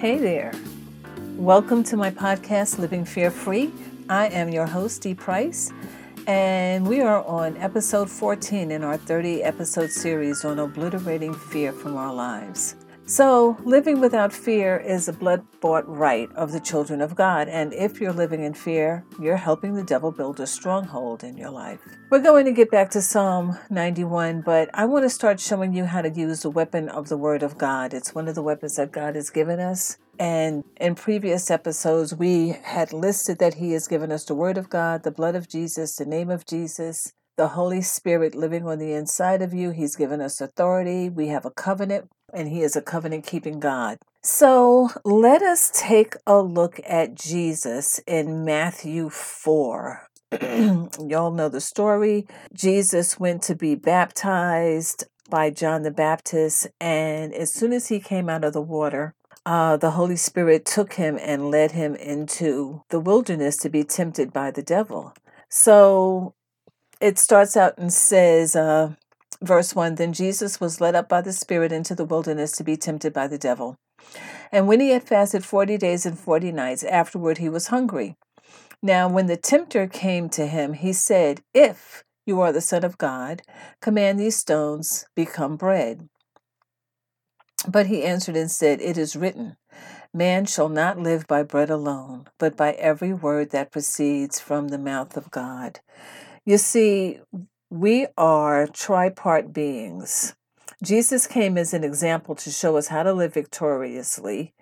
Hey there. Welcome to my podcast, Living Fear Free. I am your host, Dee Price, and we are on episode 14 in our 30 episode series on obliterating fear from our lives. So, living without fear is a blood bought right of the children of God. And if you're living in fear, you're helping the devil build a stronghold in your life. We're going to get back to Psalm 91, but I want to start showing you how to use the weapon of the Word of God. It's one of the weapons that God has given us. And in previous episodes, we had listed that He has given us the Word of God, the blood of Jesus, the name of Jesus, the Holy Spirit living on the inside of you. He's given us authority. We have a covenant and He is a covenant keeping God. So let us take a look at Jesus in Matthew 4. Y'all know the story. Jesus went to be baptized by John the Baptist, and as soon as he came out of the water, uh, the Holy Spirit took him and led him into the wilderness to be tempted by the devil. So it starts out and says, uh, Verse 1 Then Jesus was led up by the Spirit into the wilderness to be tempted by the devil. And when he had fasted forty days and forty nights, afterward he was hungry. Now, when the tempter came to him, he said, If you are the Son of God, command these stones become bread. But he answered and said, It is written, Man shall not live by bread alone, but by every word that proceeds from the mouth of God. You see, we are tripart beings. Jesus came as an example to show us how to live victoriously.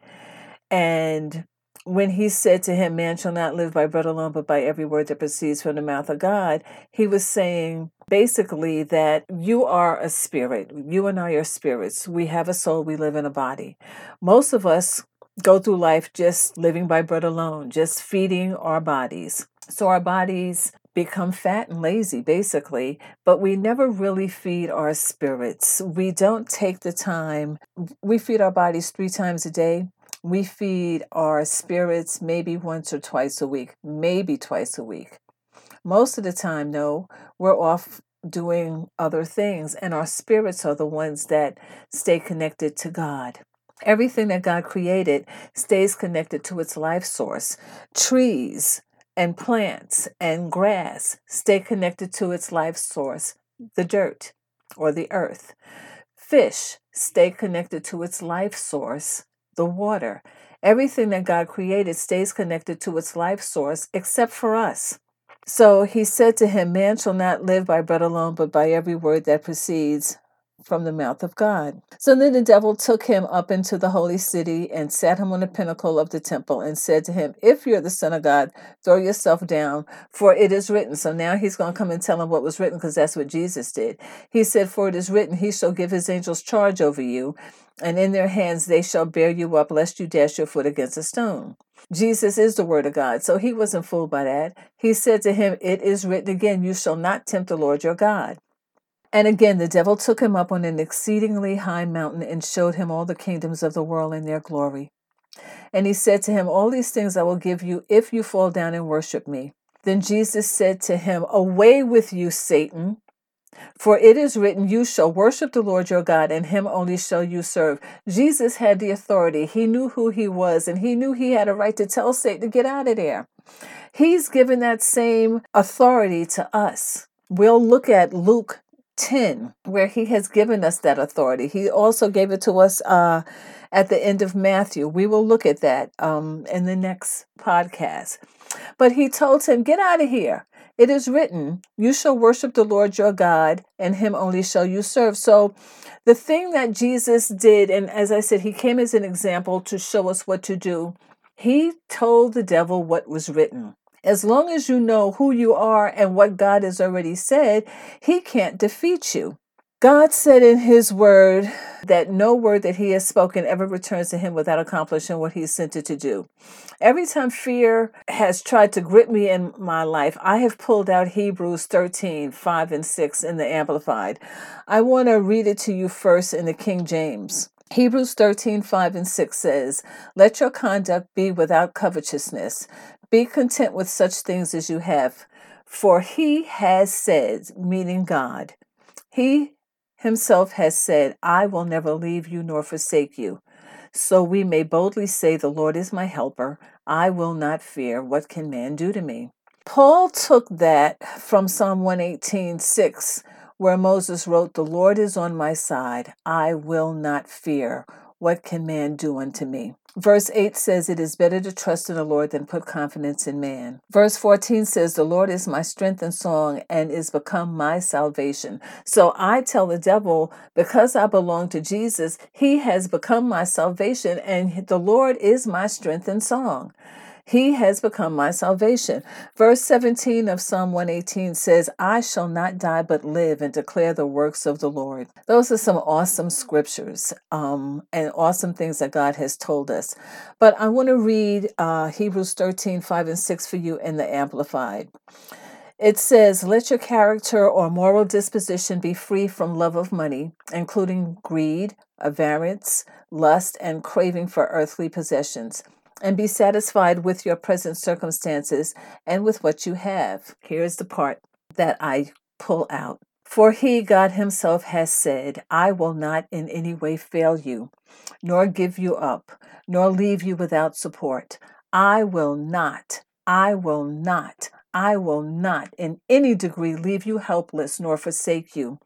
And when he said to him, Man shall not live by bread alone, but by every word that proceeds from the mouth of God, he was saying basically that you are a spirit. You and I are spirits. We have a soul, we live in a body. Most of us go through life just living by bread alone, just feeding our bodies. So our bodies become fat and lazy, basically, but we never really feed our spirits. We don't take the time. We feed our bodies three times a day. We feed our spirits maybe once or twice a week, maybe twice a week. Most of the time, though, we're off doing other things, and our spirits are the ones that stay connected to God. Everything that God created stays connected to its life source. Trees, and plants and grass stay connected to its life source, the dirt or the earth. Fish stay connected to its life source, the water. Everything that God created stays connected to its life source except for us. So he said to him, Man shall not live by bread alone, but by every word that proceeds from the mouth of God. So then the devil took him up into the holy city and sat him on the pinnacle of the temple and said to him, If you're the Son of God, throw yourself down, for it is written. So now he's going to come and tell him what was written because that's what Jesus did. He said, For it is written, He shall give His angels charge over you, and in their hands they shall bear you up, lest you dash your foot against a stone. Jesus is the Word of God, so he wasn't fooled by that. He said to him, It is written again, You shall not tempt the Lord your God. And again, the devil took him up on an exceedingly high mountain and showed him all the kingdoms of the world and their glory. And he said to him, All these things I will give you if you fall down and worship me. Then Jesus said to him, Away with you, Satan. For it is written, You shall worship the Lord your God, and him only shall you serve. Jesus had the authority. He knew who he was, and he knew he had a right to tell Satan to get out of there. He's given that same authority to us. We'll look at Luke 10, where he has given us that authority. He also gave it to us uh, at the end of Matthew. We will look at that um, in the next podcast. But he told him, Get out of here. It is written, You shall worship the Lord your God, and him only shall you serve. So, the thing that Jesus did, and as I said, he came as an example to show us what to do. He told the devil what was written. As long as you know who you are and what God has already said, He can't defeat you. God said in His word that no word that He has spoken ever returns to Him without accomplishing what He sent it to do. Every time fear has tried to grip me in my life, I have pulled out Hebrews 13, 5 and 6 in the Amplified. I want to read it to you first in the King James. Hebrews 13, 5 and 6 says, Let your conduct be without covetousness. Be content with such things as you have, for he has said, meaning God, he himself has said, I will never leave you nor forsake you. so we may boldly say, The Lord is my helper. I will not fear. What can man do to me? Paul took that from Psalm 118 6, where Moses wrote, The Lord is on my side. I will not fear. What can man do unto me? Verse 8 says, It is better to trust in the Lord than put confidence in man. Verse 14 says, The Lord is my strength and song and is become my salvation. So I tell the devil, because I belong to Jesus, he has become my salvation, and the Lord is my strength and song. He has become my salvation. Verse 17 of Psalm 118 says, I shall not die but live and declare the works of the Lord. Those are some awesome scriptures um, and awesome things that God has told us. But I want to read uh, Hebrews 13 5 and 6 for you in the Amplified. It says, Let your character or moral disposition be free from love of money, including greed, avarice, lust, and craving for earthly possessions and be satisfied with your present circumstances and with what you have. Here's the part that I pull out. For he, God Himself, has said, I will not in any way fail you, nor give you up, nor leave you without support. I will not, I will not, I will not in any degree leave you helpless nor forsake you,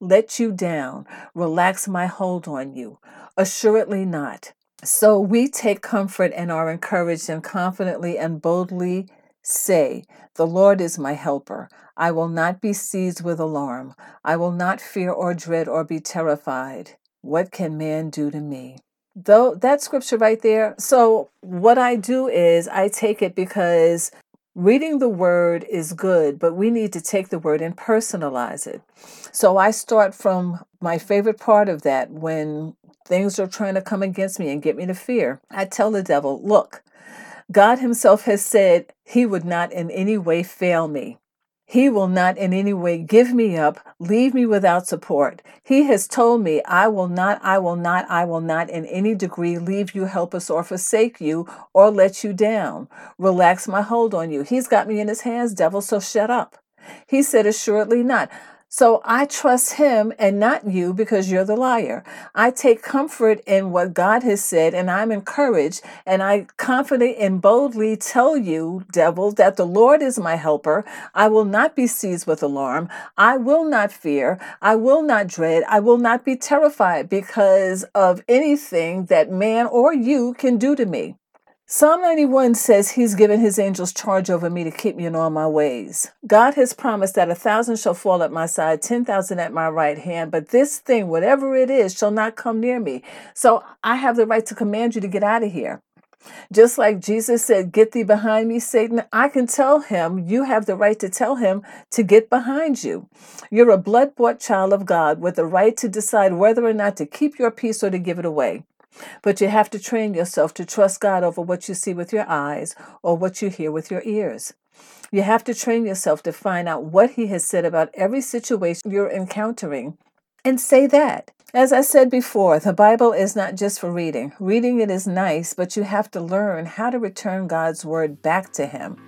let you down, relax my hold on you. Assuredly not. So we take comfort and are encouraged and confidently and boldly say, The Lord is my helper. I will not be seized with alarm. I will not fear or dread or be terrified. What can man do to me? Though that scripture right there. So what I do is I take it because reading the word is good, but we need to take the word and personalize it. So I start from my favorite part of that when things are trying to come against me and get me to fear. I tell the devil, look, God Himself has said He would not in any way fail me. He will not in any way give me up, leave me without support. He has told me, I will not, I will not, I will not in any degree leave you helpless or forsake you or let you down. Relax my hold on you. He's got me in his hands, devil, so shut up. He said, Assuredly not. So I trust him and not you because you're the liar. I take comfort in what God has said and I'm encouraged and I confidently and boldly tell you, devil, that the Lord is my helper. I will not be seized with alarm. I will not fear. I will not dread. I will not be terrified because of anything that man or you can do to me. Psalm 91 says he's given his angels charge over me to keep me in all my ways. God has promised that a thousand shall fall at my side, 10,000 at my right hand, but this thing, whatever it is, shall not come near me. So I have the right to command you to get out of here. Just like Jesus said, Get thee behind me, Satan, I can tell him, you have the right to tell him to get behind you. You're a blood bought child of God with the right to decide whether or not to keep your peace or to give it away. But you have to train yourself to trust God over what you see with your eyes or what you hear with your ears. You have to train yourself to find out what He has said about every situation you're encountering and say that. As I said before, the Bible is not just for reading. Reading it is nice, but you have to learn how to return God's word back to Him.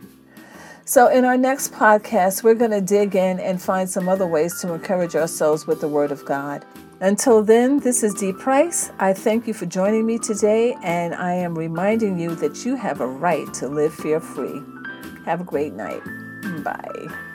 So, in our next podcast, we're going to dig in and find some other ways to encourage ourselves with the Word of God. Until then, this is Dee Price. I thank you for joining me today, and I am reminding you that you have a right to live fear free. Have a great night. Bye.